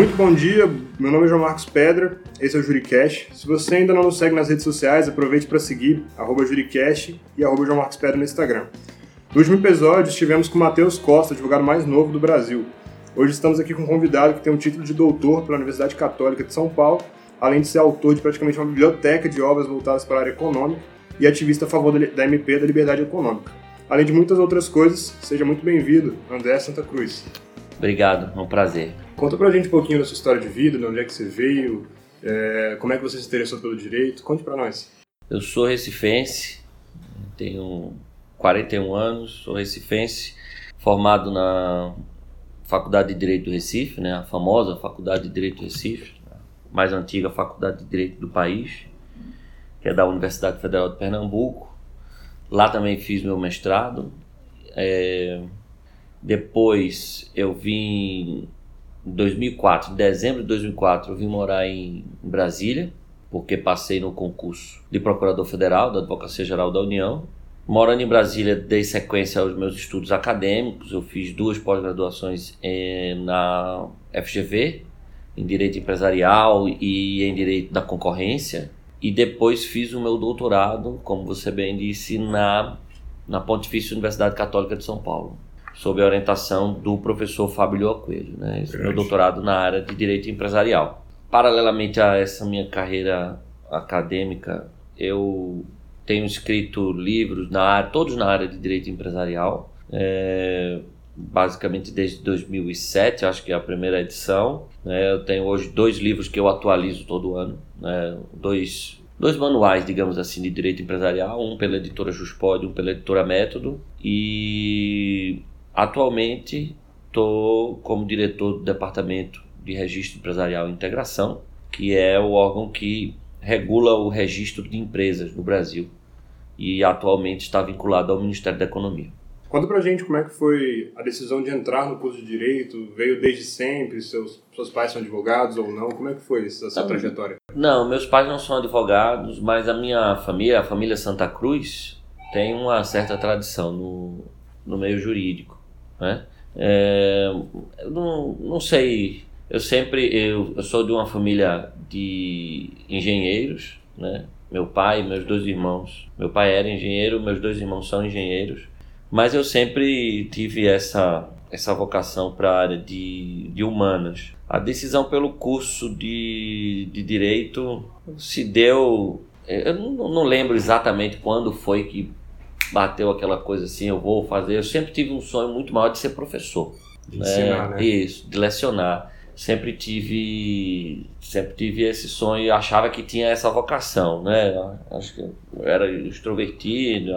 Muito bom dia, meu nome é João Marcos Pedra, esse é o Juricast. Se você ainda não nos segue nas redes sociais, aproveite para seguir arroba Juricast e arroba João Marcos Pedra no Instagram. No último episódio, estivemos com o Matheus Costa, advogado mais novo do Brasil. Hoje estamos aqui com um convidado que tem um título de doutor pela Universidade Católica de São Paulo, além de ser autor de praticamente uma biblioteca de obras voltadas para a área econômica e ativista a favor da MP da liberdade econômica. Além de muitas outras coisas, seja muito bem-vindo, André Santa Cruz. Obrigado, é um prazer. Conta pra gente um pouquinho da sua história de vida, de onde é que você veio, é, como é que você se interessou pelo direito. Conte pra nós. Eu sou recifense, tenho 41 anos, sou recifense, formado na Faculdade de Direito do Recife, né, a famosa Faculdade de Direito do Recife, a mais antiga faculdade de Direito do país, que é da Universidade Federal de Pernambuco. Lá também fiz meu mestrado. É, depois eu vim 2004, em dezembro de 2004, eu vim morar em Brasília, porque passei no concurso de Procurador Federal da Advocacia Geral da União Morando em Brasília, dei sequência aos meus estudos acadêmicos. Eu fiz duas pós-graduações eh, na FGV, em Direito Empresarial e em Direito da Concorrência. E depois fiz o meu doutorado, como você bem disse, na, na Pontifícia Universidade Católica de São Paulo, sob a orientação do professor Fábio Coelho. Né? Esse é meu doutorado na área de Direito Empresarial. Paralelamente a essa minha carreira acadêmica, eu tenho escrito livros na área, todos na área de direito empresarial, é, basicamente desde 2007, acho que é a primeira edição. Né? Eu tenho hoje dois livros que eu atualizo todo ano, né? dois, dois manuais, digamos assim, de direito empresarial, um pela editora Juspod, um pela editora Método, e atualmente estou como diretor do departamento de registro empresarial e integração, que é o órgão que regula o registro de empresas no Brasil e atualmente está vinculado ao Ministério da Economia. Conta pra gente como é que foi a decisão de entrar no curso de Direito, veio desde sempre, seus, seus pais são advogados ou não, como é que foi essa, essa trajetória? Não, meus pais não são advogados, mas a minha família, a família Santa Cruz, tem uma certa tradição no, no meio jurídico, né? É, não, não sei, eu sempre, eu, eu sou de uma família de engenheiros, né? meu pai meus dois irmãos. Meu pai era engenheiro, meus dois irmãos são engenheiros, mas eu sempre tive essa essa vocação para a área de, de humanas. A decisão pelo curso de, de direito se deu. Eu não, não lembro exatamente quando foi que bateu aquela coisa assim, eu vou fazer. Eu sempre tive um sonho muito maior de ser professor. De ensinar, é, né? Isso, de lecionar sempre tive sempre tive esse sonho e achava que tinha essa vocação né acho que eu era extrovertido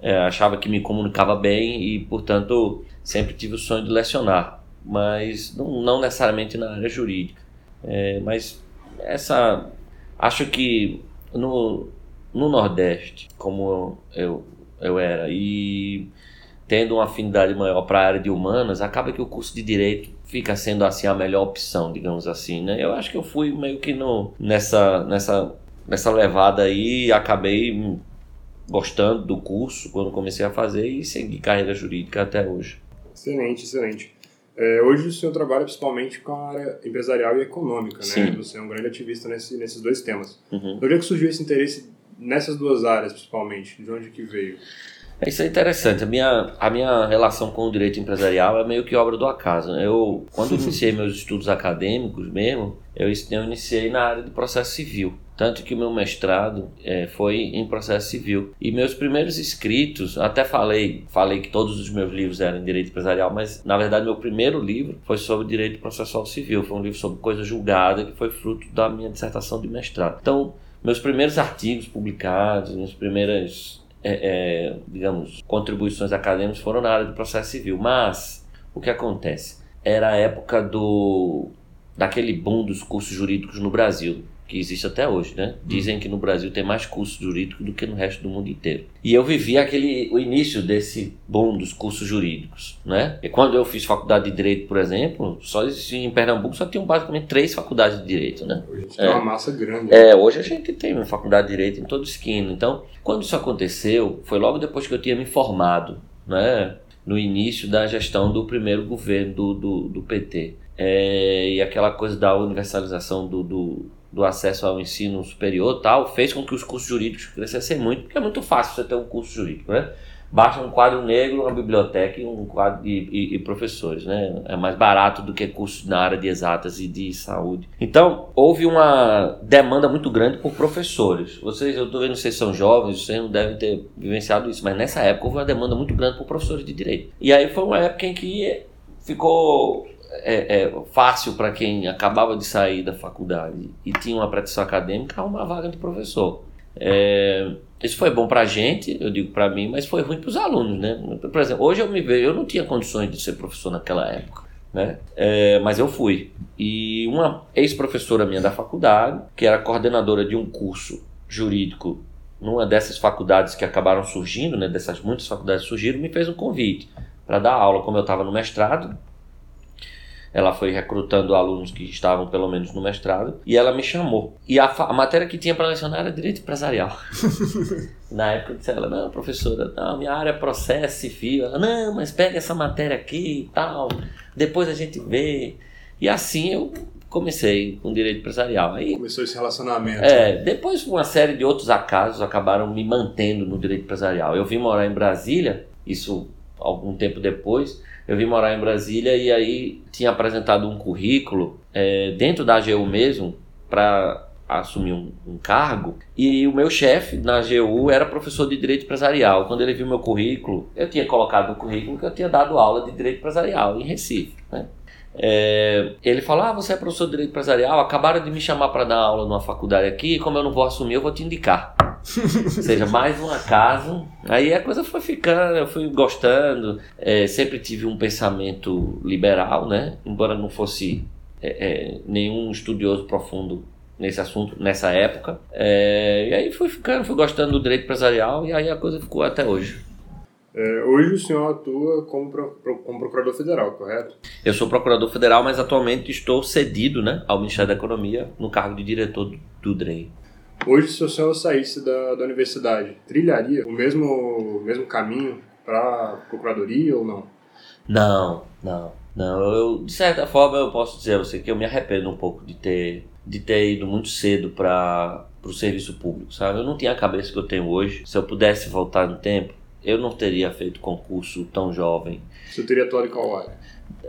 é, achava que me comunicava bem e portanto sempre tive o sonho de lecionar mas não, não necessariamente na área jurídica é, mas essa acho que no, no Nordeste como eu, eu era e tendo uma afinidade maior para a área de humanas acaba que o curso de direito fica sendo assim a melhor opção, digamos assim, né? Eu acho que eu fui meio que no, nessa, nessa, nessa levada aí, acabei gostando do curso quando comecei a fazer e segui carreira jurídica até hoje. Excelente, excelente. É, hoje o senhor trabalha principalmente com a área empresarial e econômica, né? Sim. Você é um grande ativista nesse, nesses dois temas. Uhum. De onde é que surgiu esse interesse nessas duas áreas, principalmente? De onde que veio? Isso é interessante. A minha, a minha relação com o direito empresarial é meio que obra do acaso. né? Eu, quando iniciei meus estudos acadêmicos mesmo, eu, eu iniciei na área de processo civil. Tanto que o meu mestrado é, foi em processo civil. E meus primeiros escritos, até falei, falei que todos os meus livros eram em direito empresarial, mas na verdade meu primeiro livro foi sobre direito processual civil. Foi um livro sobre coisa julgada que foi fruto da minha dissertação de mestrado. Então, meus primeiros artigos publicados, minhas primeiras é, é, digamos, contribuições acadêmicas foram na área do processo civil. Mas o que acontece? Era a época do daquele boom dos cursos jurídicos no Brasil que existe até hoje, né? Dizem que no Brasil tem mais cursos jurídicos do que no resto do mundo inteiro. E eu vivi aquele o início desse boom dos cursos jurídicos, né? E quando eu fiz faculdade de direito, por exemplo, só existia em Pernambuco só tinham basicamente três faculdades de direito, né? Hoje a gente tem É. uma massa grande. É, hoje a gente tem uma faculdade de direito em toda esquina. Então, quando isso aconteceu, foi logo depois que eu tinha me formado, né? no início da gestão do primeiro governo do, do, do PT. É, e aquela coisa da universalização do, do, do, acesso ao ensino superior tal, fez com que os cursos jurídicos crescessem muito, porque é muito fácil você ter um curso jurídico, né? Basta um quadro negro, uma biblioteca e um quadro e, e, e, professores, né? É mais barato do que cursos na área de exatas e de saúde. Então, houve uma demanda muito grande por professores. Vocês, eu estou vendo vocês são jovens, vocês não devem ter vivenciado isso, mas nessa época houve uma demanda muito grande por professores de direito. E aí foi uma época em que ficou é, é, fácil para quem acabava de sair da faculdade e tinha uma pretensão acadêmica uma vaga de professor. É, isso foi bom para a gente, eu digo para mim, mas foi ruim para os alunos, né? Por exemplo, hoje eu me vejo, eu não tinha condições de ser professor naquela época, né? É, mas eu fui. E uma ex-professora minha da faculdade, que era coordenadora de um curso jurídico numa dessas faculdades que acabaram surgindo, né? Dessas muitas faculdades surgiram, me fez um convite para dar aula, como eu estava no mestrado, ela foi recrutando alunos que estavam pelo menos no mestrado e ela me chamou. E a, a matéria que tinha para lecionar era direito empresarial. Na época eu disse ela, não, professora, não, minha área é processo civil. Ela, não, mas pega essa matéria aqui e tal, depois a gente vê. E assim eu comecei com direito empresarial. Aí, Começou esse relacionamento. É, depois uma série de outros acasos acabaram me mantendo no direito empresarial. Eu vim morar em Brasília, isso algum tempo depois, eu vim morar em Brasília e aí tinha apresentado um currículo é, dentro da AGU mesmo para assumir um, um, cargo e o meu chefe na AGU era professor de direito empresarial. Quando ele viu meu currículo, eu tinha colocado no currículo que eu tinha dado aula de direito empresarial em Recife. Né? É, ele falou: Ah, você é professor de direito empresarial, acabaram de me chamar para dar aula numa faculdade aqui, como eu não vou assumir, eu vou te indicar. Ou seja, mais um acaso. Aí a coisa foi ficando, eu fui gostando. É, sempre tive um pensamento liberal, né? Embora não fosse é, é, nenhum estudioso profundo nesse assunto nessa época. É, e aí fui ficando, fui gostando do direito empresarial e aí a coisa ficou até hoje. É, hoje o senhor atua como, pro, como procurador federal, correto? Eu sou procurador federal, mas atualmente estou cedido né, ao Ministério da Economia no cargo de diretor do, do DREI. Hoje, se o senhor saísse da, da universidade, trilharia o mesmo, mesmo caminho para procuradoria ou não? Não, não, não. Eu, de certa forma, eu posso dizer a você que eu me arrependo um pouco de ter, de ter ido muito cedo para o serviço público, sabe? Eu não tinha a cabeça que eu tenho hoje. Se eu pudesse voltar no tempo, eu não teria feito concurso tão jovem. Você teria atuado em qual área?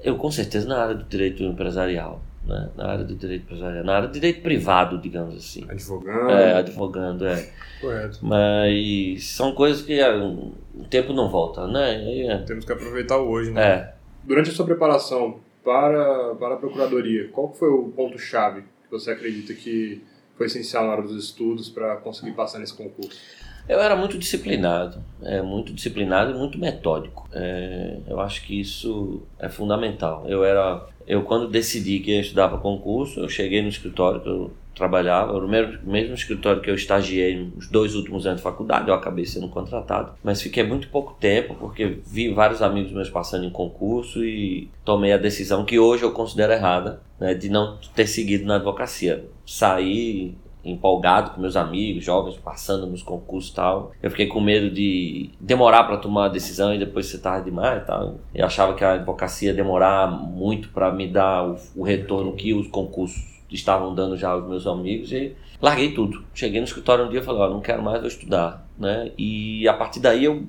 Eu, com certeza, na área do direito empresarial né? na área do direito empresarial, na área do direito privado, digamos assim. Advogando. É, advogando, é. Correto. Mas são coisas que é, o tempo não volta, né? É. Temos que aproveitar hoje, né? É. Durante a sua preparação para, para a procuradoria, qual foi o ponto-chave que você acredita que foi essencial na hora dos estudos para conseguir passar nesse concurso? Eu era muito disciplinado, é, muito disciplinado e muito metódico. É, eu acho que isso é fundamental. Eu era, eu quando decidi que ia estudar para concurso, eu cheguei no escritório que eu trabalhava, o mesmo, mesmo escritório que eu estagiei nos dois últimos anos de faculdade, eu acabei sendo contratado, mas fiquei muito pouco tempo porque vi vários amigos meus passando em concurso e tomei a decisão que hoje eu considero errada, né, de não ter seguido na advocacia. Saí empolgado com meus amigos, jovens, passando nos concursos e tal. Eu fiquei com medo de demorar para tomar a decisão e depois ser tarde demais e tal. Eu achava que a advocacia ia demorar muito para me dar o, o retorno que os concursos estavam dando já aos meus amigos e larguei tudo. Cheguei no escritório um dia e falei, ó, não quero mais, vou estudar, né? E a partir daí eu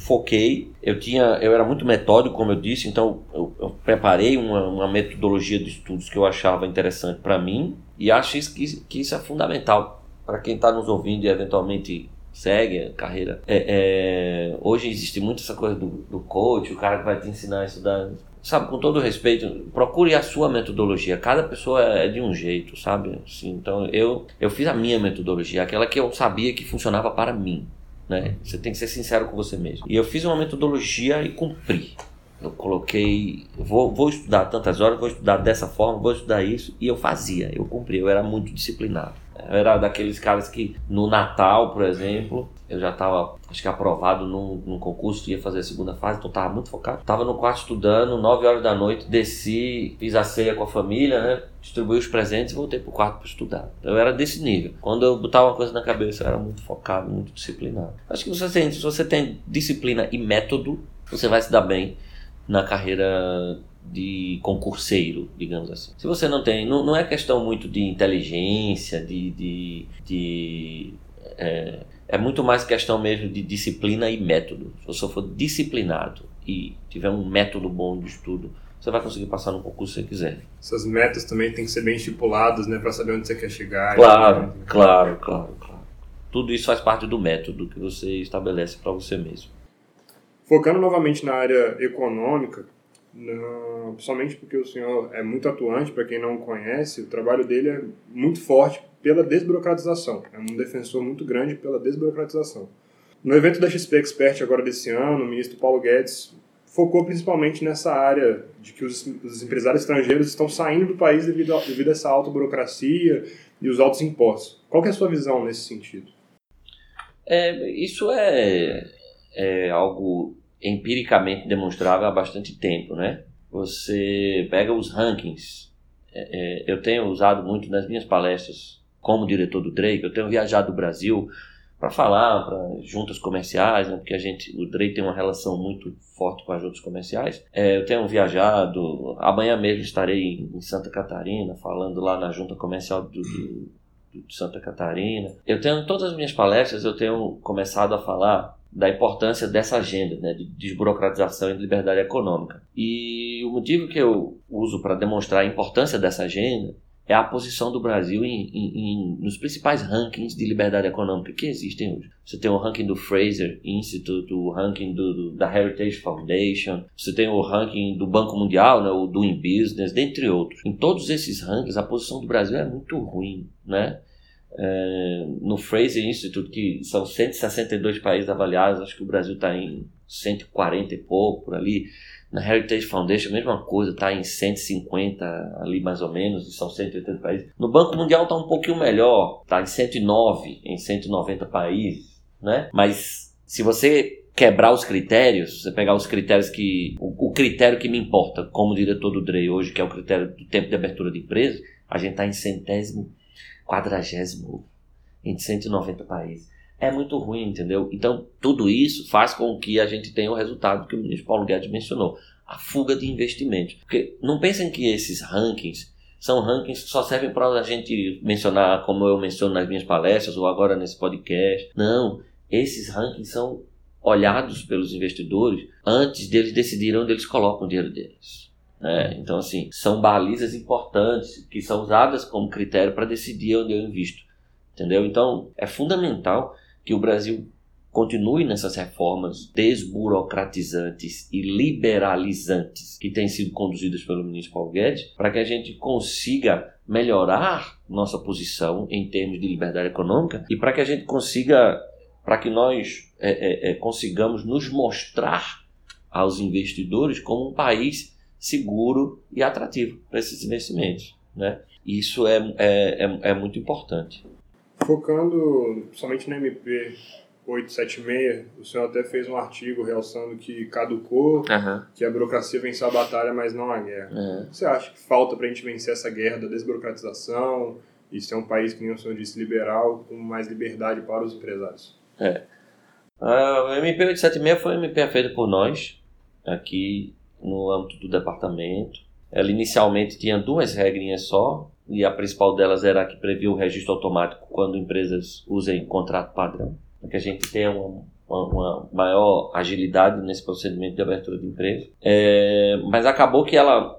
foquei. Eu tinha, eu era muito metódico, como eu disse, então eu, eu preparei uma, uma, metodologia de estudos que eu achava interessante para mim e acho que, que isso é fundamental para quem está nos ouvindo e eventualmente segue a carreira. É, é, hoje existe muito essa coisa do, do coach, o cara que vai te ensinar a estudar. Sabe, com todo respeito, procure a sua metodologia. Cada pessoa é de um jeito, sabe? Assim, então eu, eu fiz a minha metodologia, aquela que eu sabia que funcionava para mim. Né? Você tem que ser sincero com você mesmo. E eu fiz uma metodologia e cumpri. Eu coloquei, vou, vou estudar tantas horas, vou estudar dessa forma, vou estudar isso, e eu fazia, eu cumpri, eu era muito disciplinado. Eu era daqueles caras que no Natal, por exemplo, eu já estava, acho que aprovado num, num, concurso, ia fazer a segunda fase, então estava muito focado. Estava no quarto estudando, 9 horas da noite, desci, fiz a ceia com a família, né? Distribuí os presentes e voltei pro quarto para estudar. Eu era desse nível. Quando eu botava uma coisa na cabeça, eu era muito focado, muito disciplinado. Acho que você tem, se você tem disciplina e método, você vai se dar bem na carreira de concurseiro, digamos assim. Se você não tem, não, não é questão muito de inteligência, de, de, de é, é, muito mais questão mesmo de disciplina e método. Se você for disciplinado e tiver um método bom de estudo, você vai conseguir passar no concurso que você quiser. Essas metas também têm que ser bem estipuladas, né, para saber onde você quer chegar. Claro, claro, claro, claro. Tudo isso faz parte do método que você estabelece para você mesmo. Focando novamente na área econômica, não, principalmente porque o senhor é muito atuante, para quem não conhece, o trabalho dele é muito forte pela desburocratização. É um defensor muito grande pela desburocratização. No evento da XP Expert agora desse ano, o ministro Paulo Guedes focou principalmente nessa área de que os, os empresários estrangeiros estão saindo do país devido a, devido a essa alta burocracia e os altos impostos. Qual é a sua visão nesse sentido? É, isso é, é algo empiricamente demonstrável há bastante tempo, né? Você pega os rankings. É, é, eu tenho usado muito nas minhas palestras como diretor do Drake. Eu tenho viajado o Brasil para falar para juntas comerciais, né, porque a gente, o Drake tem uma relação muito forte com as juntas comerciais. É, eu tenho viajado, amanhã mesmo estarei em Santa Catarina falando lá na junta comercial do, do, de Santa Catarina. Eu tenho todas as minhas palestras eu tenho começado a falar da importância dessa agenda né, de desburocratização e de liberdade econômica. E o motivo que eu uso para demonstrar a importância dessa agenda é a posição do Brasil em, em, em, nos principais rankings de liberdade econômica que existem hoje. Você tem o ranking do Fraser Institute, o ranking do, do, da Heritage Foundation, você tem o ranking do Banco Mundial, né, o Doing Business, dentre outros. Em todos esses rankings, a posição do Brasil é muito ruim, né? É, no Fraser Institute, que são 162 países avaliados, acho que o Brasil está em 140 e pouco por ali. Na Heritage Foundation, a mesma coisa, está em 150 ali mais ou menos, e são 180 países. No Banco Mundial está um pouquinho melhor, está em 109 em 190 países, né? Mas se você quebrar os critérios, você pegar os critérios que. O, o, critério que me importa como diretor do DREI hoje, que é o critério do tempo de abertura de empresa, a gente está em centésimo quadragésimo em 190 países. É muito ruim, entendeu? Então, tudo isso faz com que a gente tenha o resultado que o ministro Paulo Guedes mencionou: a fuga de investimentos. Porque não pensem que esses rankings são rankings que só servem para a gente mencionar, como eu menciono nas minhas palestras ou agora nesse podcast. Não, esses rankings são olhados pelos investidores antes deles decidirem onde eles colocam o dinheiro deles. Né? Então, assim, são balizas importantes que são usadas como critério para decidir onde eu invisto. Entendeu? Então, é fundamental que o Brasil continue nessas reformas desburocratizantes e liberalizantes que têm sido conduzidas pelo ministro Paulo Guedes, para que a gente consiga melhorar nossa posição em termos de liberdade econômica e para que a gente consiga, para que nós é, é, é, consigamos nos mostrar aos investidores como um país seguro e atrativo para esses investimentos. Né? Isso é, é, é, é muito importante. Focando somente na MP 876, o senhor até fez um artigo realçando que caducou, uhum. que a burocracia venceu a batalha, mas não a guerra. Uhum. Você acha que falta para a gente vencer essa guerra da desburocratização e ser um país, que nem o senhor disse, liberal, com mais liberdade para os empresários? É. O MP 876 foi uma MP feita por nós, aqui no âmbito do departamento. Ela inicialmente tinha duas regrinhas só, e a principal delas era a que previa o registro automático quando empresas usem contrato padrão, para que a gente tenha uma, uma, uma, maior agilidade nesse procedimento de abertura de empresa. É, mas acabou que ela,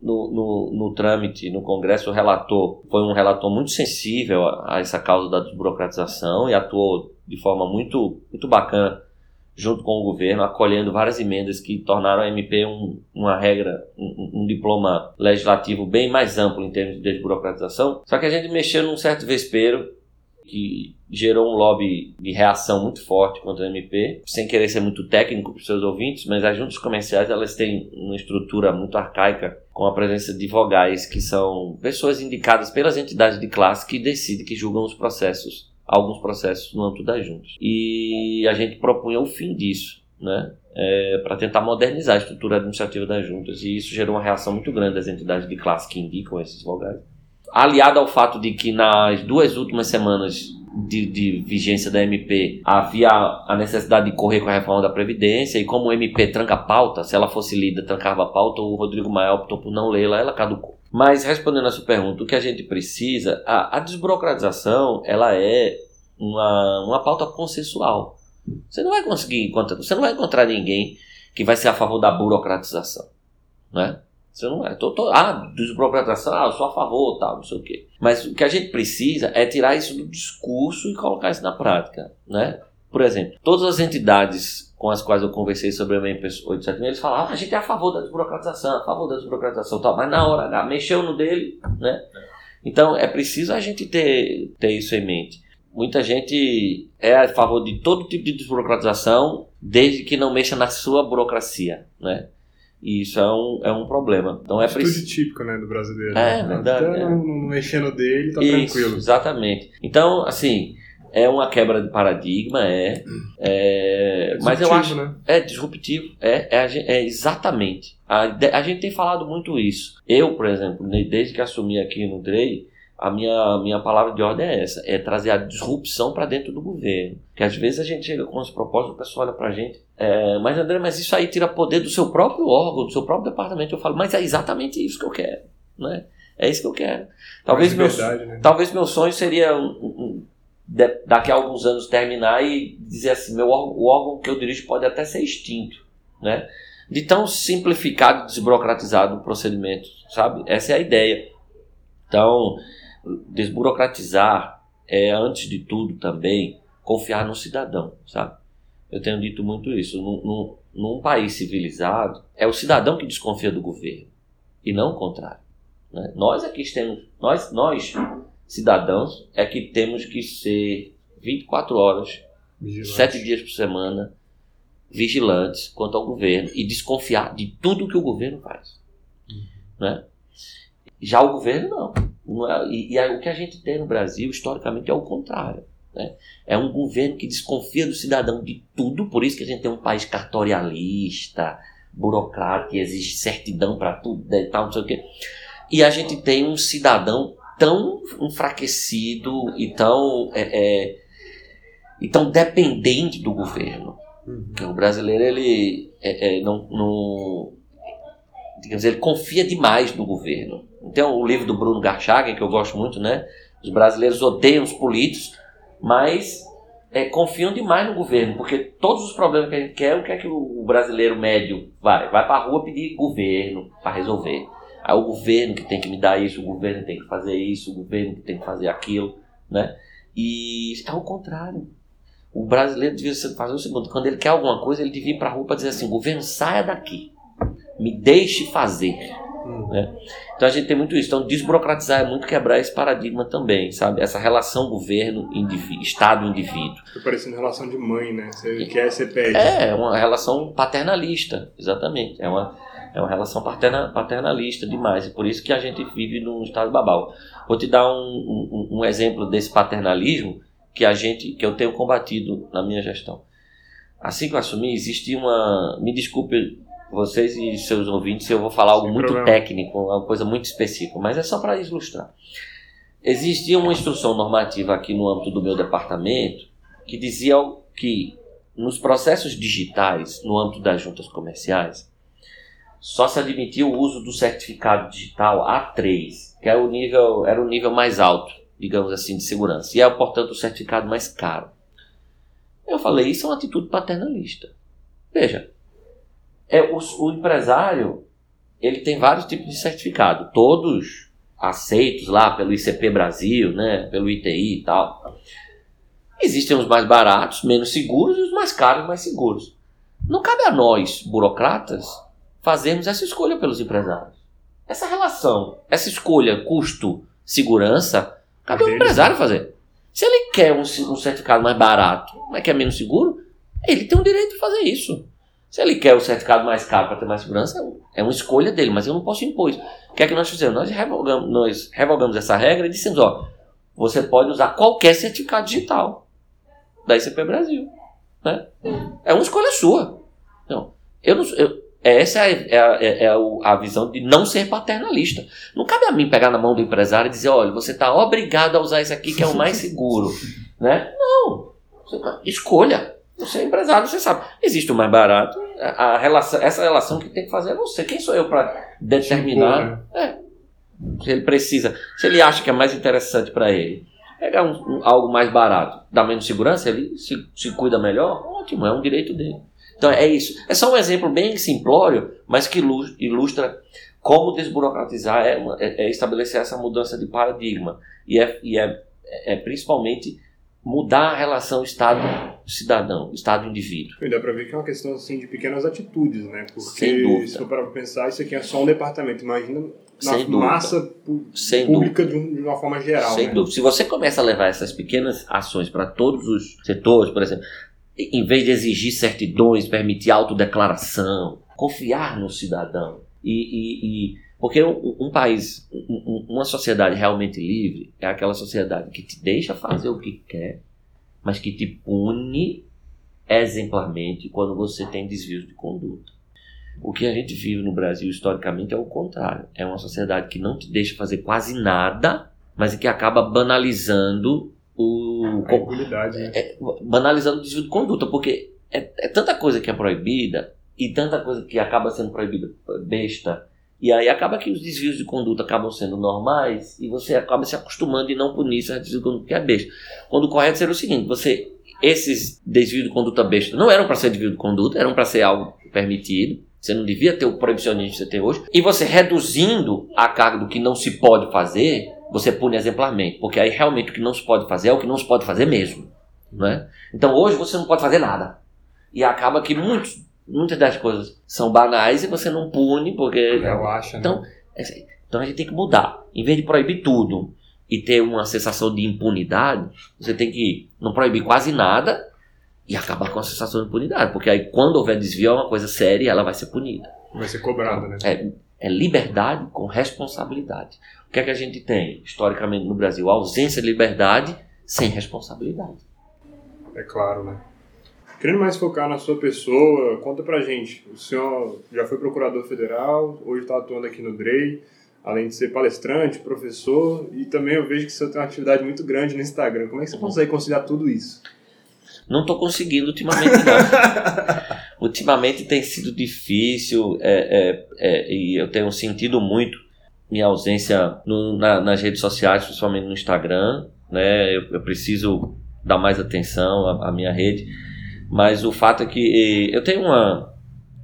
no, no, no, trâmite, no Congresso, o relator foi um relator muito sensível a, a essa causa da desburocratização e atuou de forma muito, muito bacana junto com o governo, acolhendo várias emendas que tornaram a MP um, uma regra, um, um, diploma legislativo bem mais amplo em termos de desburocratização. Só que a gente mexeu num certo vespeiro que gerou um lobby de reação muito forte contra a MP, sem querer ser muito técnico para os seus ouvintes, mas as juntas comerciais elas têm uma estrutura muito arcaica com a presença de vogais que são pessoas indicadas pelas entidades de classe que decidem, que julgam os processos alguns processos no âmbito das juntas. E a gente propunha o fim disso, né? É, para tentar modernizar a estrutura administrativa das juntas. E isso gerou uma reação muito grande das entidades de classe que indicam esses vogais. Aliado ao fato de que nas duas últimas semanas de, de, vigência da MP, havia a necessidade de correr com a reforma da Previdência, e como o MP tranca pauta, se ela fosse lida, trancava a pauta, o Rodrigo Maia optou por não lê-la, ela caducou. Mas respondendo a sua pergunta, o que a gente precisa, a, a desburocratização, ela é uma, uma pauta consensual. Você não vai conseguir encontrar, você não vai encontrar ninguém que vai ser a favor da burocratização, né? Você não é. Tô, tô, ah, desburocratização, ah, eu sou a favor, tal, não sei o quê. Mas o que a gente precisa é tirar isso do discurso e colocar isso na prática, né? Por exemplo, todas as entidades com as quais eu conversei sobre a MP 876, eles falavam, ah, a gente é a favor da desburocratização, a favor da desburocratização, tal. Mas na hora H, mexeu no dele, né? Então é preciso a gente ter, ter isso em mente. Muita gente é a favor de todo tipo de desburocratização, desde que não mexa na sua burocracia, né? E isso é um, é um problema. Então é preciso... típica né, do brasileiro. É, verdade. Até é. Não, não mexendo dele, tá isso, tranquilo. Exatamente. Então, assim, é uma quebra de paradigma, é. é mas eu acho. Né? É disruptivo. É, é, é exatamente. A, a gente tem falado muito isso. Eu, por exemplo, desde que assumi aqui no DREI, a minha, minha palavra de ordem é essa: é trazer a disrupção para dentro do governo. Que às vezes a gente chega com os propósitos, o pessoal olha para a gente, é, mas André, mas isso aí tira poder do seu próprio órgão, do seu próprio departamento. Eu falo, mas é exatamente isso que eu quero, né? É isso que eu quero. Talvez, meu, verdade, né? talvez meu sonho seria um, um, de, daqui a alguns anos terminar e dizer assim, meu o órgão que eu dirijo pode até ser extinto, né? De tão simplificado, desburocratizado o procedimento, sabe? Essa é a ideia. Então, desburocratizar é, antes de tudo, também confiar no cidadão, sabe? Eu tenho dito muito isso. Num, num, num país civilizado, é o cidadão que desconfia do governo e não o contrário. Né? Nós aqui temos, nós, nós cidadãos, é que temos que ser 24 horas, Vigilante. 7 dias por semana, vigilantes quanto ao governo e desconfiar de tudo que o governo faz. Uhum. Né? Já o governo não. É, e, e o que a gente tem no Brasil, historicamente, é o contrário. Né? É um governo que desconfia do cidadão de tudo, por isso que a gente tem um país cartorialista, burocrático, exige certidão para tudo e né, tal, não sei o quê. E a gente tem um cidadão tão enfraquecido e tão, é, é, e tão dependente do governo. Uhum. Que o brasileiro ele é, é não, não digamos, ele confia demais no governo. Então, o livro do Bruno Garchagen, que eu gosto muito, né? Os brasileiros odeiam os políticos, mas é, confiam demais no governo, porque todos os problemas que a gente quer, o que é que o brasileiro médio vai? Vai para a rua pedir governo para resolver. Aí o governo que tem que me dar isso, o governo tem que fazer isso, o governo que tem que fazer aquilo, né? E é o contrário. O brasileiro devia fazer o seguinte: quando ele quer alguma coisa, ele devia ir para a rua para dizer assim: governo, saia daqui me deixe fazer. Hum. Né? Então a gente tem muito isso. Então desburocratizar é muito quebrar esse paradigma também, sabe? Essa relação governo-estado-indivíduo. Fica parecendo relação de mãe, né? Você quer, você pede. É, é uma relação paternalista, exatamente. É uma, é uma relação paterna, paternalista demais. E por isso que a gente vive num estado babau. Vou te dar um, um, um exemplo desse paternalismo que a gente, que eu tenho combatido na minha gestão. Assim que eu assumi, existia uma. Me desculpe vocês e seus ouvintes eu vou falar algo Sem muito problema. técnico, uma coisa muito específica, mas é só para ilustrar. Existia uma instrução normativa aqui no âmbito do meu departamento que dizia que nos processos digitais, no âmbito das juntas comerciais, só se admitia o uso do certificado digital A3, que era o nível, era o nível mais alto, digamos assim, de segurança, e é, portanto, o certificado mais caro. Eu falei, isso é uma atitude paternalista. Veja, é o, o empresário ele tem vários tipos de certificado, todos aceitos lá pelo ICP Brasil, né, pelo ITI e tal. Existem os mais baratos, menos seguros, e os mais caros, mais seguros. Não cabe a nós, burocratas, fazermos essa escolha pelos empresários. Essa relação, essa escolha custo-segurança, cabe ao empresário fazer. Se ele quer um, um certificado mais barato, mas quer menos seguro, ele tem o direito de fazer isso. Se ele quer o certificado mais caro para ter mais segurança, é, é uma escolha dele, mas eu não posso impor isso. O que é que nós fizemos? Nós revogamos, nós revogamos essa regra e dissemos, ó, você pode usar qualquer certificado digital da ICP Brasil. Né? É uma escolha sua. Então, eu não, eu, essa é, é, é, é, a visão de não ser paternalista. Não cabe a mim pegar na mão do empresário e dizer, olha, você está obrigado a usar isso aqui que é o mais seguro. Né? Não. Escolha. Você é empresário, você sabe. Existe o mais barato. A relação, essa relação que tem que fazer é você. Quem sou eu para determinar? É. Se ele precisa, se ele acha que é mais interessante para ele pegar um, um, algo mais barato, dá menos segurança, ele se, se cuida melhor, ótimo, é um direito dele. Então é isso. É só um exemplo bem simplório, mas que ilustra como desburocratizar é, é, é estabelecer essa mudança de paradigma. E é, e é, é principalmente mudar a relação Estado-cidadão, Estado-indivíduo. Dá para ver que é uma questão assim, de pequenas atitudes, né? Porque se for para pensar, isso aqui é só um departamento. Imagina na Sem massa Sem pública de, de, uma forma geral. Sem né? dúvida. Se você começa a levar essas pequenas ações para todos os setores, por exemplo, em vez de exigir certidões, permitir autodeclaração, confiar no cidadão e, e, e porque um, um país, um, uma sociedade realmente livre é aquela sociedade que te deixa fazer o que quer, mas que te pune exemplarmente quando você tem desvios de conduta. O que a gente vive no Brasil historicamente é o contrário. É uma sociedade que não te deixa fazer quase nada, mas que acaba banalizando o. A né? é, banalizando o desvio de conduta, porque é, é tanta coisa que é proibida e tanta coisa que acaba sendo proibida besta e aí acaba que os desvios de conduta acabam sendo normais e você acaba se acostumando e não punir esses desvios de conduta que é besta. Quando o correto seria o seguinte, você esses desvios de conduta besta não eram para ser desvio de conduta, eram para ser algo permitido. Você não devia ter o proibicionismo que você tem hoje. E você reduzindo a carga do que não se pode fazer, você pune exemplarmente. Porque aí realmente o que não se pode fazer é o que não se pode fazer mesmo. Não é? Então hoje você não pode fazer nada. E acaba que muitos muitas das coisas são banais e você não pune porque. Relaxa, então, né? É, então a gente tem que mudar. Em vez de proibir tudo e ter uma sensação de impunidade, você tem que não proibir quase nada e acabar com a sensação de impunidade. Porque aí quando houver desvio é uma coisa séria ela vai ser punida. Vai ser cobrada, né? É, é liberdade com responsabilidade. O que é que a gente tem historicamente no Brasil? A ausência de liberdade sem responsabilidade. É claro, né? Querendo mais focar na sua pessoa, conta pra gente. O senhor já foi procurador federal, hoje está atuando aqui no DREI, além de ser palestrante, professor, e também eu vejo que você tem uma atividade muito grande no Instagram. Como é que você consegue conciliar tudo isso? Não estou conseguindo ultimamente, não. ultimamente tem sido difícil é, é, é, e eu tenho sentido muito minha ausência no, na, nas redes sociais, principalmente no Instagram. Né? Eu, eu preciso dar mais atenção à, à minha rede mas o fato é que eu tenho uma.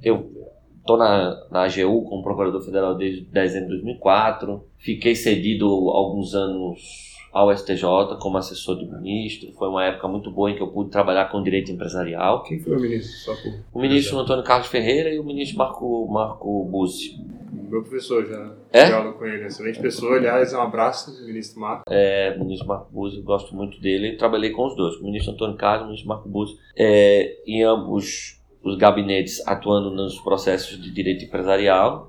Eu estou na, na AGU como procurador federal desde dezembro de 2004. Fiquei cedido alguns anos ao STJ como assessor do ministro. Foi uma época muito boa em que eu pude trabalhar com direito empresarial. Quem foi o ministro? Por... O ministro Antônio Carlos Ferreira e o ministro Marco, Marco Buzzi. Meu professor já é? aula com ele. Excelente pessoa. Aliás, um abraço, ministro Marco. É, ministro Marco Buzzi, gosto muito dele. Trabalhei com os dois, com o ministro Antônio Carlos e o ministro Marco Buzzi. É, em ambos os gabinetes atuando nos processos de direito empresarial.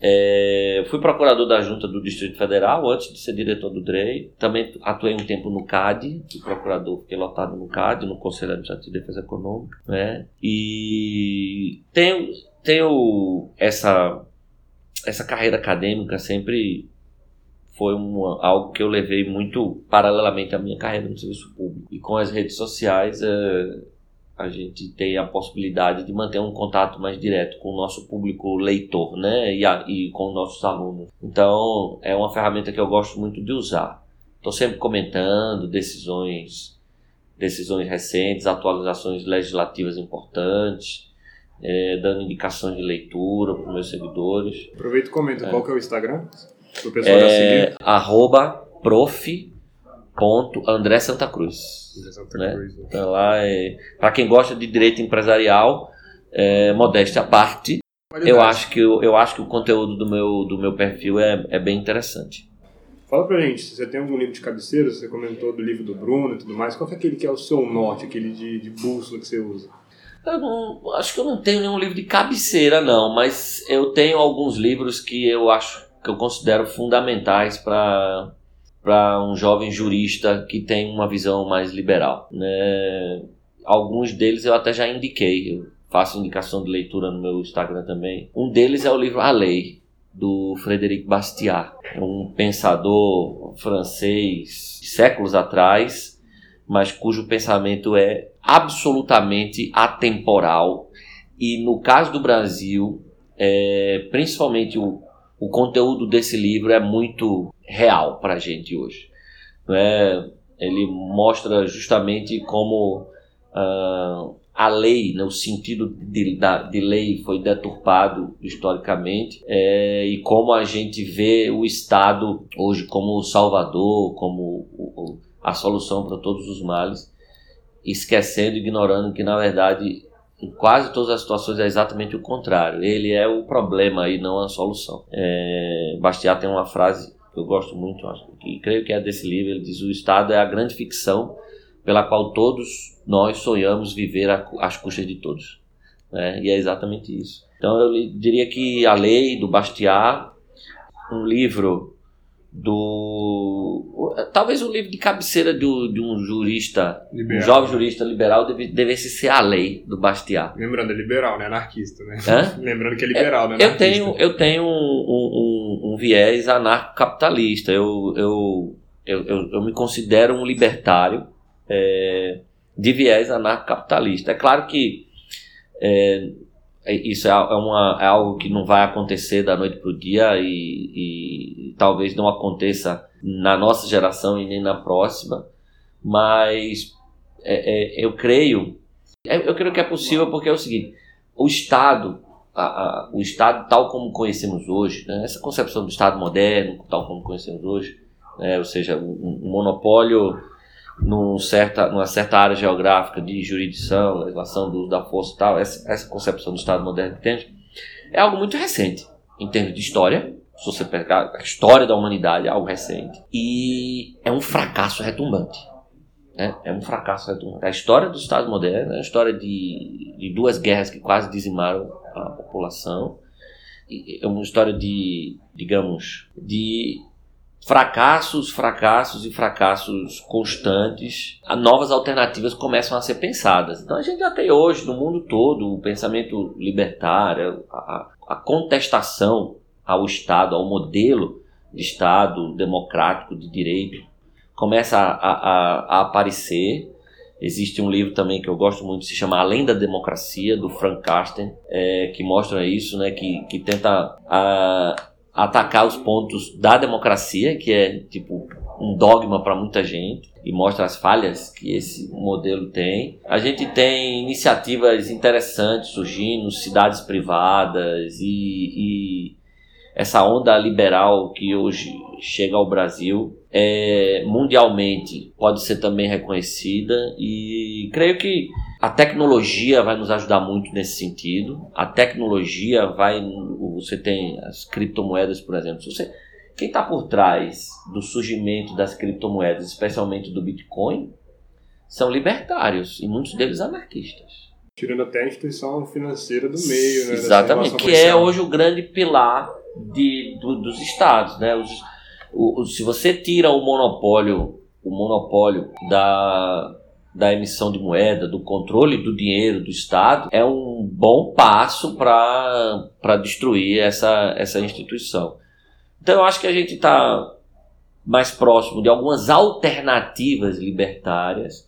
É, fui procurador da Junta do Distrito Federal antes de ser diretor do DREI. Também atuei um tempo no CAD, fui procurador, fiquei lotado no CAD, no Conselho Administrativo de Defesa Econômica. Né? E tenho, tenho essa essa carreira acadêmica sempre foi uma, algo que eu levei muito paralelamente à minha carreira no serviço público. E com as redes sociais, é, a gente tem a possibilidade de manter um contato mais direto com o nosso público leitor, né? E, a, e com nossos alunos. Então, é uma ferramenta que eu gosto muito de usar. Estou sempre comentando decisões, decisões recentes, atualizações legislativas importantes é, dando indicações de leitura para os meus seguidores. Aproveita e comenta, é. qual que é o Instagram? Para o pessoal já seguir. Arroba prof. André Santa Cruz. André Santa né? Cruz. Né? Então lá é. Para quem gosta de direito empresarial, é, modéstia à parte, eu acho, que, eu, eu acho que o conteúdo do meu, do meu perfil é, é bem interessante. Fala pra gente, você tem algum livro de cabeceira, você comentou do livro do Bruno e tudo mais, qual é aquele que é o seu norte, aquele de, de bússola que você usa? Eu não, acho que eu não tenho nenhum livro de cabeceira, não, mas eu tenho alguns livros que eu acho que eu considero fundamentais para para um jovem jurista que tem uma visão mais liberal. Né? Alguns deles eu até já indiquei, eu faço indicação de leitura no meu Instagram também. Um deles é o livro A Lei, do Frederic Bastiat, um pensador francês séculos atrás mas cujo pensamento é absolutamente atemporal. E no caso do Brasil, é, principalmente o, o conteúdo desse livro é muito real para a gente hoje. É? Ele mostra justamente como uh, a lei, né, o sentido de, de, lei foi deturpado historicamente é, e como a gente vê o Estado hoje como o salvador, como o, a solução para todos os males, esquecendo, ignorando que na verdade em quase todas as situações é exatamente o contrário. Ele é o problema e não a solução. É, Bastiat tem uma frase que eu gosto muito, que creio que é desse livro. Ele diz: o Estado é a grande ficção pela qual todos nós sonhamos viver às custas de todos. Né? E é exatamente isso. Então eu diria que A Lei, do Bastiat, um livro do. Talvez o livro de cabeceira do, de um jurista, liberal. um jovem jurista liberal, deve, devesse ser A Lei, do Bastiat. Lembrando, é liberal, né? Anarquista, né? Hã? Lembrando que é liberal, né? Eu tenho, eu tenho um, um, um viés anarcocapitalista. Eu, eu, eu, eu, eu me considero um libertário é, de viés anarcocapitalista. É claro que é, é isso é, é, uma, é, algo que não vai acontecer da noite para o dia e, e, talvez não aconteça na nossa geração e nem na próxima, mas é, é, eu creio eu creio que é possível porque é o seguinte o Estado a, a, o Estado tal como conhecemos hoje né, essa concepção do Estado moderno tal como conhecemos hoje né, ou seja um, um monopólio num certa, numa certa área geográfica de jurisdição, legislação do uso da força e tal, essa, essa concepção do Estado moderno que temos, é algo muito recente em termos de história. Se você pegar a história da humanidade, é algo recente. E é um fracasso retumbante. Né? É um fracasso retumbante. A história do Estado moderno é a história de, de duas guerras que quase dizimaram a população. É uma história de, digamos, de fracassos, fracassos e fracassos constantes, novas alternativas começam a ser pensadas. Então a gente já tem hoje no mundo todo o pensamento libertário, a, a contestação ao Estado, ao modelo de Estado democrático de direito, começa a, a, a aparecer. Existe um livro também que eu gosto muito, se chama Além da Democracia, do Frank Carsten, é, que mostra isso, né, que, que tenta a, atacar os pontos da democracia, que é tipo um dogma para muita gente e mostra as falhas que esse modelo tem. A gente tem iniciativas interessantes surgindo, cidades privadas e, e essa onda liberal que hoje chega ao Brasil é, mundialmente pode ser também reconhecida e creio que a tecnologia vai nos ajudar muito nesse sentido. A tecnologia vai. Você tem as criptomoedas, por exemplo. Você, quem está por trás do surgimento das criptomoedas, especialmente do Bitcoin, são libertários e muitos deles anarquistas. Tirando até a instituição financeira do meio, né? Exatamente, que é hoje o grande pilar de, do, dos estados. Né? Os, o, o, se você tira o monopólio, o monopólio da da emissão de moeda, do controle do dinheiro do Estado, é um bom passo para destruir essa, essa instituição. Então eu acho que a gente está mais próximo de algumas alternativas libertárias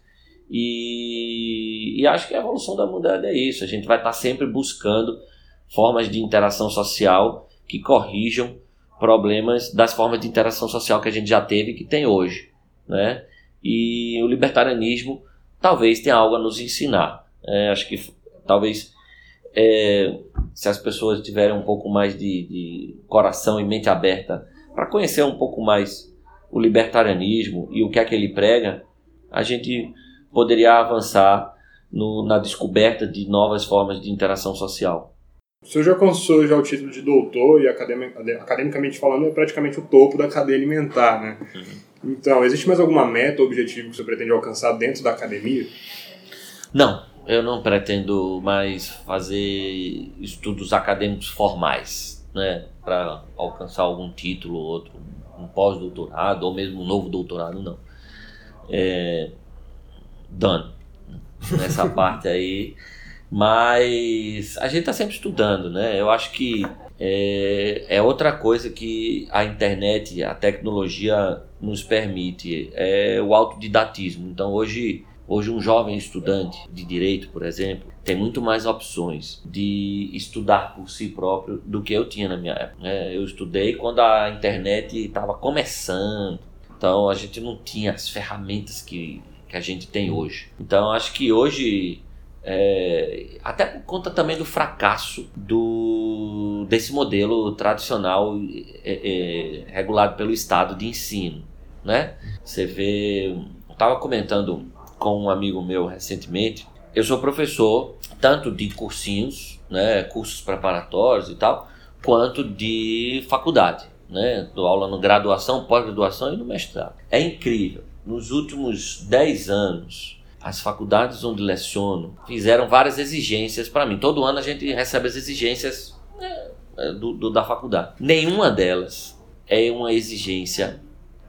e, e, acho que a evolução da humanidade é isso. A gente vai estar tá sempre buscando formas de interação social que corrijam problemas das formas de interação social que a gente já teve e que tem hoje. Né? E o libertarianismo talvez tenha algo a nos ensinar. É, acho que talvez é, se as pessoas tiverem um pouco mais de, de coração e mente aberta para conhecer um pouco mais o libertarianismo e o que é que ele prega, a gente poderia avançar no, na descoberta de novas formas de interação social. O senhor já alcançou já o título de doutor e academicamente falando é praticamente o topo da cadeia alimentar, né? Uhum. Então, existe mais alguma meta ou objetivo que você pretende alcançar dentro da academia? Não, eu não pretendo mais fazer estudos acadêmicos formais, né, para alcançar algum título ou outro, um pós-doutorado ou mesmo um novo doutorado, não. É, done. Nessa parte aí, Mas a gente está sempre estudando, né? Eu acho que é, é, outra coisa que a internet, a tecnologia nos permite, é o autodidatismo. Então hoje, hoje um jovem estudante de direito, por exemplo, tem muito mais opções de estudar por si próprio do que eu tinha na minha época. Né? Eu estudei quando a internet estava começando, então a gente não tinha as ferramentas que, que a gente tem hoje. Então acho que hoje é, até por conta também do fracasso do, desse modelo tradicional é, é, regulado pelo Estado de ensino. Né? Você vê. Eu estava comentando com um amigo meu recentemente. Eu sou professor tanto de cursinhos, né, cursos preparatórios e tal, quanto de faculdade. Né? Dou aula no graduação, pós-graduação e no mestrado. É incrível. Nos últimos 10 anos, as faculdades onde leciono fizeram várias exigências para mim. Todo ano a gente recebe as exigências né, é, do, do, da faculdade. Nenhuma delas é uma exigência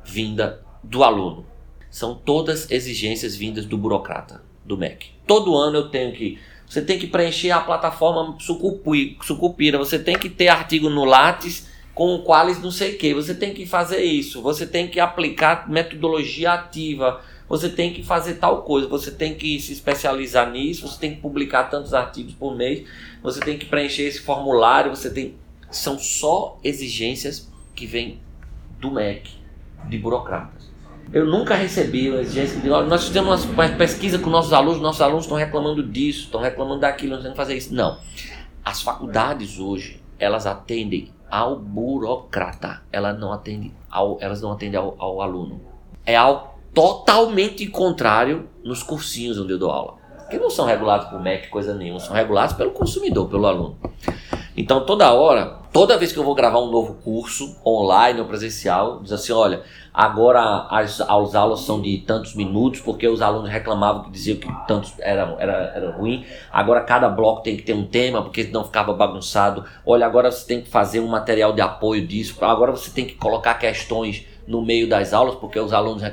vinda do aluno. São todas exigências vindas do burocrata, do MEC. Todo ano eu tenho que. Você tem que preencher a plataforma sucupira, você tem que ter artigo no Lattes com o Qualis não sei o que, você tem que fazer isso, você tem que aplicar metodologia ativa, você tem que fazer tal coisa, você tem que se especializar nisso, você tem que publicar tantos artigos por mês, você tem que preencher esse formulário, você tem. São só exigências que vêm do MEC, de burocratas. Eu nunca recebi uma exigência de nós fizemos uma pesquisa com nossos alunos, nossos alunos estão reclamando disso, estão reclamando daquilo, nós temos que fazer isso. Não. As faculdades hoje, elas atendem ao burocrata, ela não atende ao, elas não atendem ao, ao aluno. É ao totalmente contrário nos cursinhos onde eu dou aula. Que não são regulados por MEC, coisa nenhuma, são regulados pelo consumidor, pelo aluno. Então, toda hora, toda vez que eu vou gravar um novo curso, online ou presencial, diz assim: olha, agora as, as aulas são de tantos minutos, porque os alunos reclamavam que diziam que tantos era, era, era ruim. Agora cada bloco tem que ter um tema, porque senão ficava bagunçado. Olha, agora você tem que fazer um material de apoio disso. Agora você tem que colocar questões no meio das aulas, porque os alunos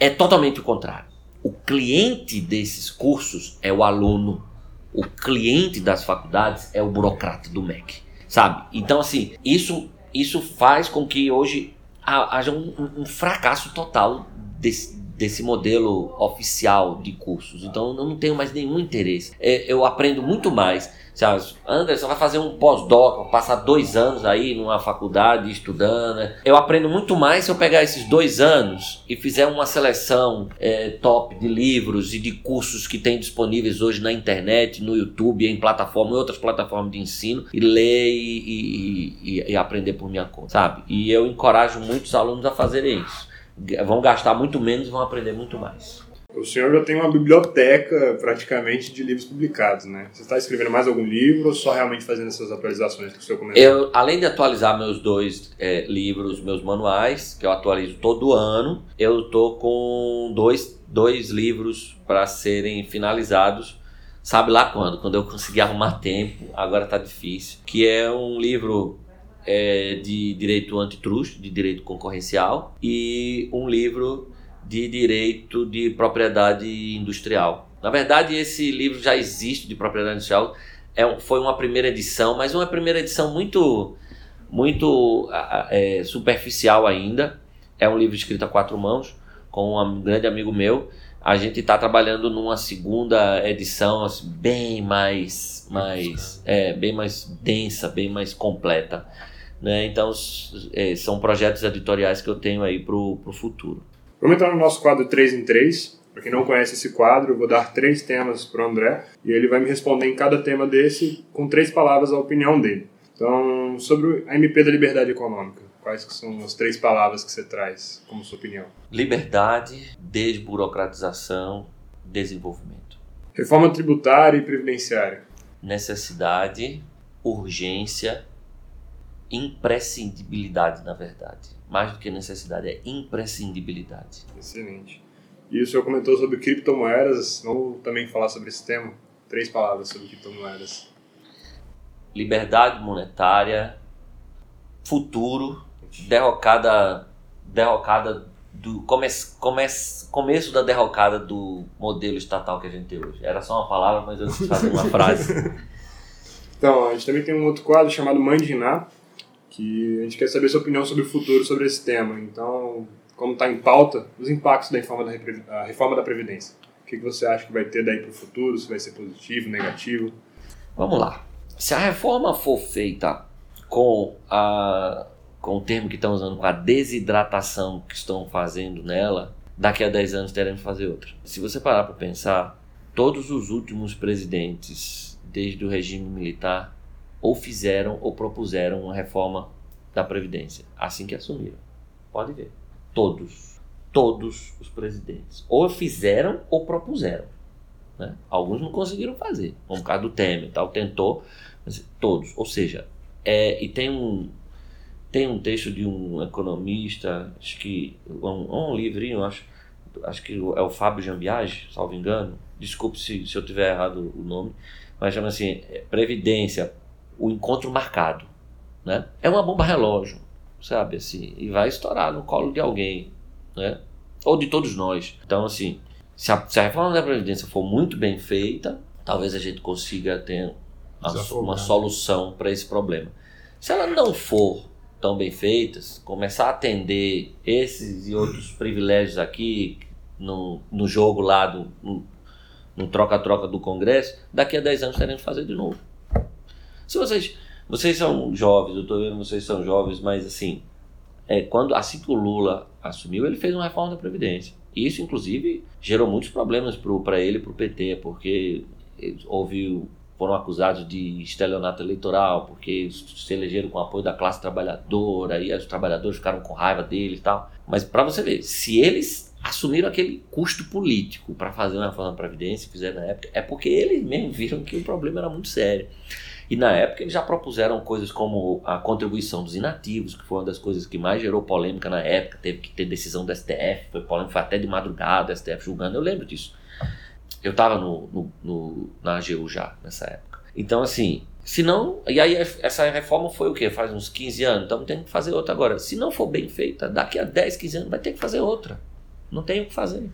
é totalmente o contrário. O cliente desses cursos é o aluno. O cliente das faculdades é o burocrata do MEC, sabe? Então, assim, isso, isso faz com que hoje haja um, um fracasso total desse, desse modelo oficial de cursos. Então, eu não tenho mais nenhum interesse. É, eu aprendo muito mais Anderson vai fazer um pós-doc, passar dois anos aí numa faculdade estudando. Né? Eu aprendo muito mais se eu pegar esses dois anos e fizer uma seleção é, top de livros e de cursos que tem disponíveis hoje na internet, no YouTube, em plataforma, em outras plataformas de ensino, e ler e, e, e aprender por minha conta, sabe? E eu encorajo muitos alunos a fazerem isso. Vão gastar muito menos e vão aprender muito mais. O senhor já tem uma biblioteca praticamente de livros publicados, né? Você está escrevendo mais algum livro ou só realmente fazendo essas atualizações que o senhor comentou? Eu, além de atualizar meus dois é, livros, meus manuais, que eu atualizo todo ano, eu tô com dois, dois livros para serem finalizados. Sabe lá quando? Quando eu conseguir arrumar tempo, agora tá difícil. Que é um livro é, de direito antitruste, de direito concorrencial, e um livro de direito de propriedade industrial. Na verdade, esse livro já existe de propriedade industrial, é, foi uma primeira edição, mas uma primeira edição muito, muito é, superficial ainda. É um livro escrito a quatro mãos, com um grande amigo meu. A gente está trabalhando numa segunda edição assim, bem mais, mais, é, bem mais densa, bem mais completa. Né? Então, é, são projetos editoriais que eu tenho aí para o futuro. Vamos entrar no nosso quadro 3 em 3. Para quem não conhece esse quadro, eu vou dar três temas para o André e ele vai me responder em cada tema desse com três palavras a opinião dele. Então, sobre a MP da liberdade econômica, quais que são as três palavras que você traz como sua opinião? Liberdade, desburocratização, desenvolvimento. Reforma tributária e previdenciária. Necessidade, urgência, imprescindibilidade, na verdade mais do que necessidade, é imprescindibilidade. Excelente. E o senhor comentou sobre criptomoedas, vamos também falar sobre esse tema? Três palavras sobre criptomoedas. Liberdade monetária, futuro, derrocada, derrocada do come, come, começo da derrocada do modelo estatal que a gente tem hoje. Era só uma palavra, mas eu quis fazer uma frase. Então, a gente também tem um outro quadro chamado Mandiná, que a gente quer saber sua opinião sobre o futuro sobre esse tema. Então, como está em pauta, os impactos da reforma da, reforma da Previdência. O que, que você acha que vai ter daí para o futuro? Se vai ser positivo, negativo? Vamos lá. Se a reforma for feita com, a, com o termo que estão usando, com a desidratação que estão fazendo nela, daqui a 10 anos teremos que fazer outra. Se você parar para pensar, todos os últimos presidentes desde o regime militar, ou fizeram ou propuseram uma reforma da Previdência, assim que assumiram. Pode ver. Todos. Todos os presidentes. Ou fizeram ou propuseram. Né? Alguns não conseguiram fazer, como o caso do Temer tal, tentou, mas todos. Ou seja, é, e tem um, tem um texto de um economista, acho que um, um livrinho, acho, acho que é o Fábio Jambiage, salvo engano. Desculpe se, se eu tiver errado o nome, mas chama assim, é, previdência, o encontro marcado, né? É uma bomba relógio, sabe assim, e vai estourar no colo de alguém, né? Ou de todos nós. Então assim, se a, se a reforma da previdência for muito bem feita, talvez a gente consiga ter uma solução para esse problema. Se ela não for tão bem feita, começar a atender esses e outros privilégios aqui no, no jogo lá do, no, troca-troca do Congresso, daqui a 10 anos teremos que fazer de novo. Se vocês, vocês são jovens, eu estou vendo vocês são jovens, mas assim, é, quando assim que o Lula assumiu, ele fez uma reforma da Previdência. Isso, inclusive, gerou muitos problemas para ele e para o PT, porque houve, foram acusados de estelionato eleitoral, porque se elegeram com o apoio da classe trabalhadora, e os trabalhadores ficaram com raiva deles e tal. Mas para você ver, se eles assumiram aquele custo político para fazer uma reforma da Previdência, fizeram na época, é porque eles mesmos viram que o problema era muito sério. E na época eles já propuseram coisas como a contribuição dos inativos, que foi uma das coisas que mais gerou polêmica na época, teve que ter decisão do STF, foi polêmica, foi até de madrugada, STF julgando, eu lembro disso. Eu estava no, no, no, na AGU já nessa época. Então, assim, se não. E aí essa reforma foi o quê? Faz uns 15 anos, então tem que fazer outra agora. Se não for bem feita, daqui a 10, 15 anos vai ter que fazer outra. Não tem o que fazer.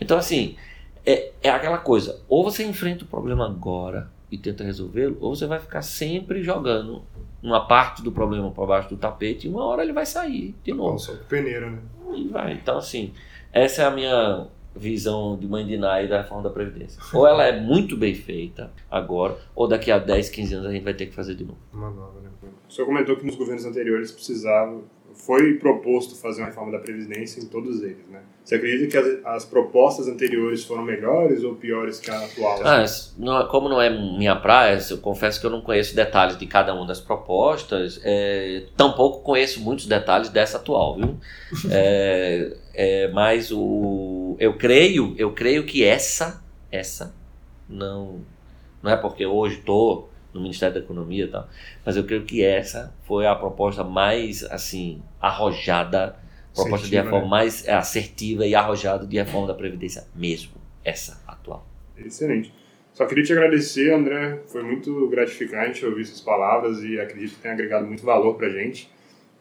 Então, assim, é, é aquela coisa: ou você enfrenta o problema agora e tenta resolvê-lo, ou você vai ficar sempre jogando uma parte do problema para baixo do tapete e uma hora ele vai sair de novo. Só peneira, né? E vai. Então, assim, essa é a minha visão de mãe de Nai da reforma da Previdência. Ou ela é muito bem feita agora, ou daqui a 10, 15 anos a gente vai ter que fazer de novo. Uma nova, né? O senhor comentou que nos governos anteriores precisava foi proposto fazer uma reforma da Previdência em todos eles, né? Você acredita que as, as propostas anteriores foram melhores ou piores que a atual? Ah, não, é, como não é minha praia, eu confesso que eu não conheço detalhes de cada uma das propostas, é, tampouco conheço muitos detalhes dessa atual, viu? é, é, mas o, eu creio, eu creio que essa, essa não, não é porque hoje estou no Ministério da Economia e tal. Mas eu creio que essa foi a proposta mais, assim, arrojada, proposta de reforma né? mais é, assertiva e arrojada de reforma da Previdência mesmo. Essa atual. Excelente. Só queria te agradecer, André. Foi muito gratificante ouvir suas palavras e acredito que tenha agregado muito valor pra gente.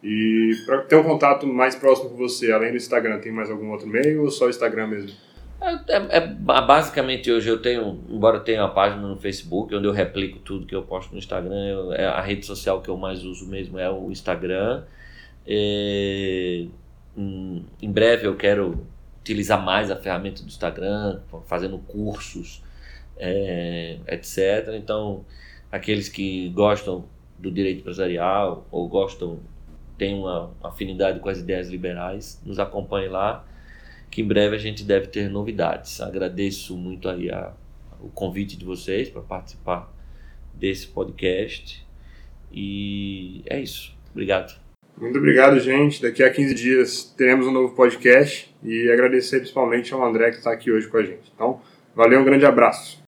E para ter um contato mais próximo com você, além do Instagram, tem mais algum outro meio ou só Instagram mesmo? É, é, é, basicamente hoje eu tenho, embora eu tenha uma página no Facebook onde eu replico tudo que eu posto no Instagram, eu, é a rede social que eu mais uso mesmo é o Instagram. É, em, em breve eu quero utilizar mais a ferramenta do Instagram, fazendo cursos, é, etc. Então, aqueles que gostam do direito empresarial ou gostam, têm uma afinidade com as ideias liberais, nos acompanhem lá que em breve a gente deve ter novidades. Agradeço muito aí a, o convite de vocês para participar desse podcast e é isso. Obrigado. Muito obrigado, gente. Daqui a 15 dias teremos um novo podcast e agradecer principalmente ao André que está aqui hoje com a gente. Então, valeu, um grande abraço.